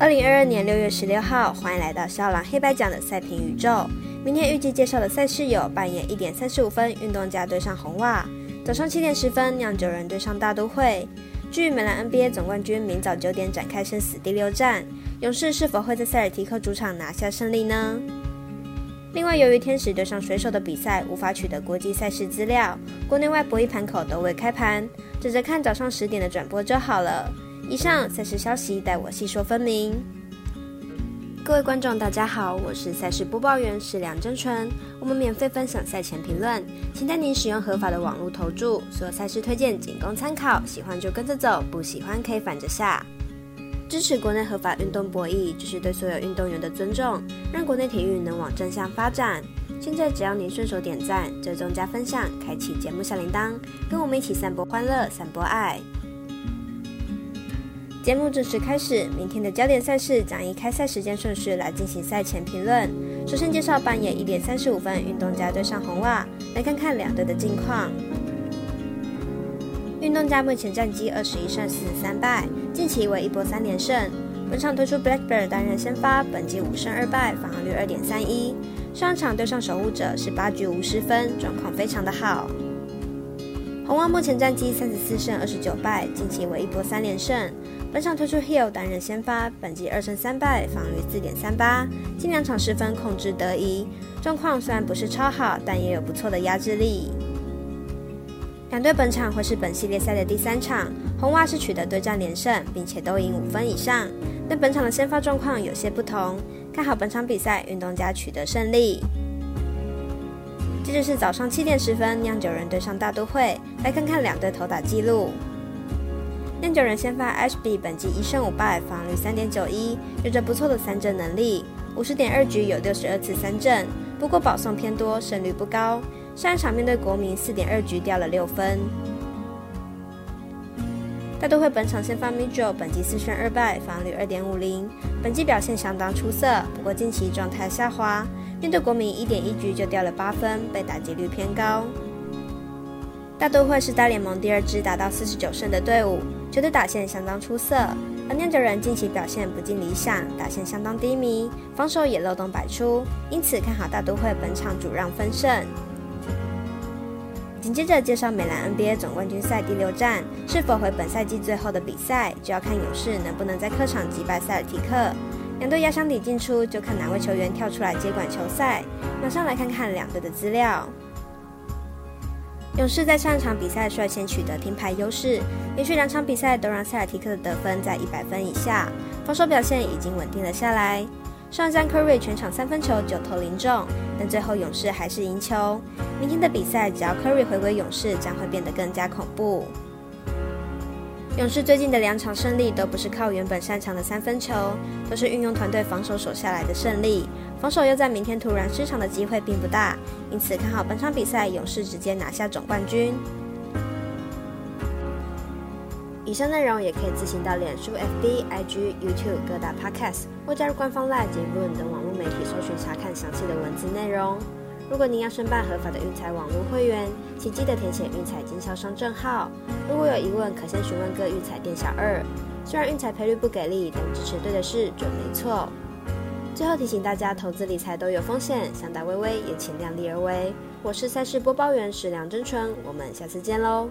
二零二二年六月十六号，欢迎来到肖朗黑白奖的赛评宇宙。明天预计介绍的赛事有：半夜一点三十五分，运动家对上红袜；早上七点十分，酿酒人对上大都会。据美兰 NBA 总冠军，明早九点展开生死第六战，勇士是否会在塞尔提克主场拿下胜利呢？另外，由于天使对上水手的比赛无法取得国际赛事资料，国内外博弈盘口都未开盘，只着看早上十点的转播就好了。以上赛事消息，待我细说分明。各位观众，大家好，我是赛事播报员是梁真纯。我们免费分享赛前评论，请带您使用合法的网络投注。所有赛事推荐仅供参考，喜欢就跟着走，不喜欢可以反着下。支持国内合法运动博弈，就是对所有运动员的尊重，让国内体育能往正向发展。现在只要您顺手点赞、追踪加分享、开启节目小铃铛，跟我们一起散播欢乐、散播爱。节目正式开始，明天的焦点赛事将以开赛时间顺序来进行赛前评论。首先介绍半夜一点三十五分，运动家对上红袜，来看看两队的近况。运动家目前战绩二十一胜四十三败，近期为一波三连胜。本场推出 Blackbird 担任先发，本季五胜二败，防御率二点三一。上场对上守护者是八局无失分，状况非常的好。红袜目前战绩三十四胜二十九败，近期为一波三连胜。本场推出 Hill 担任先发，本季二胜三败，防御四点三八，近两场失分控制得宜，状况虽然不是超好，但也有不错的压制力。两队本场会是本系列赛的第三场，红袜是取得对战连胜，并且都赢五分以上，但本场的先发状况有些不同，看好本场比赛运动家取得胜利。接着是早上七点十分，酿酒人对上大都会，来看看两队投打记录。酿酒人先发 HB 本季一胜五败，防率三点九一，有着不错的三振能力。五十点二局有六十二次三振，不过保送偏多，胜率不高。上一场面对国民四点二局掉了六分。大都会本场先发 Mitchell 本季四胜二败，防率二点五零，本季表现相当出色，不过近期状态下滑。面对国民一点一局就掉了八分，被打击率偏高。大都会是大联盟第二支达到四十九胜的队伍。球队打线相当出色，而酿酒人近期表现不尽理想，打线相当低迷，防守也漏洞百出，因此看好大都会本场主让分胜。紧接着介绍美兰 NBA 总冠军赛第六战，是否回本赛季最后的比赛，就要看勇士能不能在客场击败塞尔提克。两队压箱底进出，就看哪位球员跳出来接管球赛。马上来看看两队的资料。勇士在上一场比赛率先取得停牌优势，连续两场比赛都让塞尔提克的得分在一百分以下，防守表现已经稳定了下来。上一战 Curry 全场三分球九投零中，但最后勇士还是赢球。明天的比赛只要 Curry 回归勇士，将会变得更加恐怖。勇士最近的两场胜利都不是靠原本擅长的三分球，都是运用团队防守守下来的胜利。防守又在明天突然失常的机会并不大，因此看好本场比赛勇士直接拿下总冠军。以上内容也可以自行到脸书、FB、IG、YouTube 各大 Podcast 或加入官方 Live 及 Room 等网络媒体搜寻查看详细的文字内容。如果您要申办合法的运彩网络会员，请记得填写运彩经销商证号。如果有疑问，可先询问各运彩店小二。虽然运彩赔率不给力，但支持对的事准没错。最后提醒大家，投资理财都有风险，想打微微也请量力而为。我是赛事播报员史梁真纯，我们下次见喽。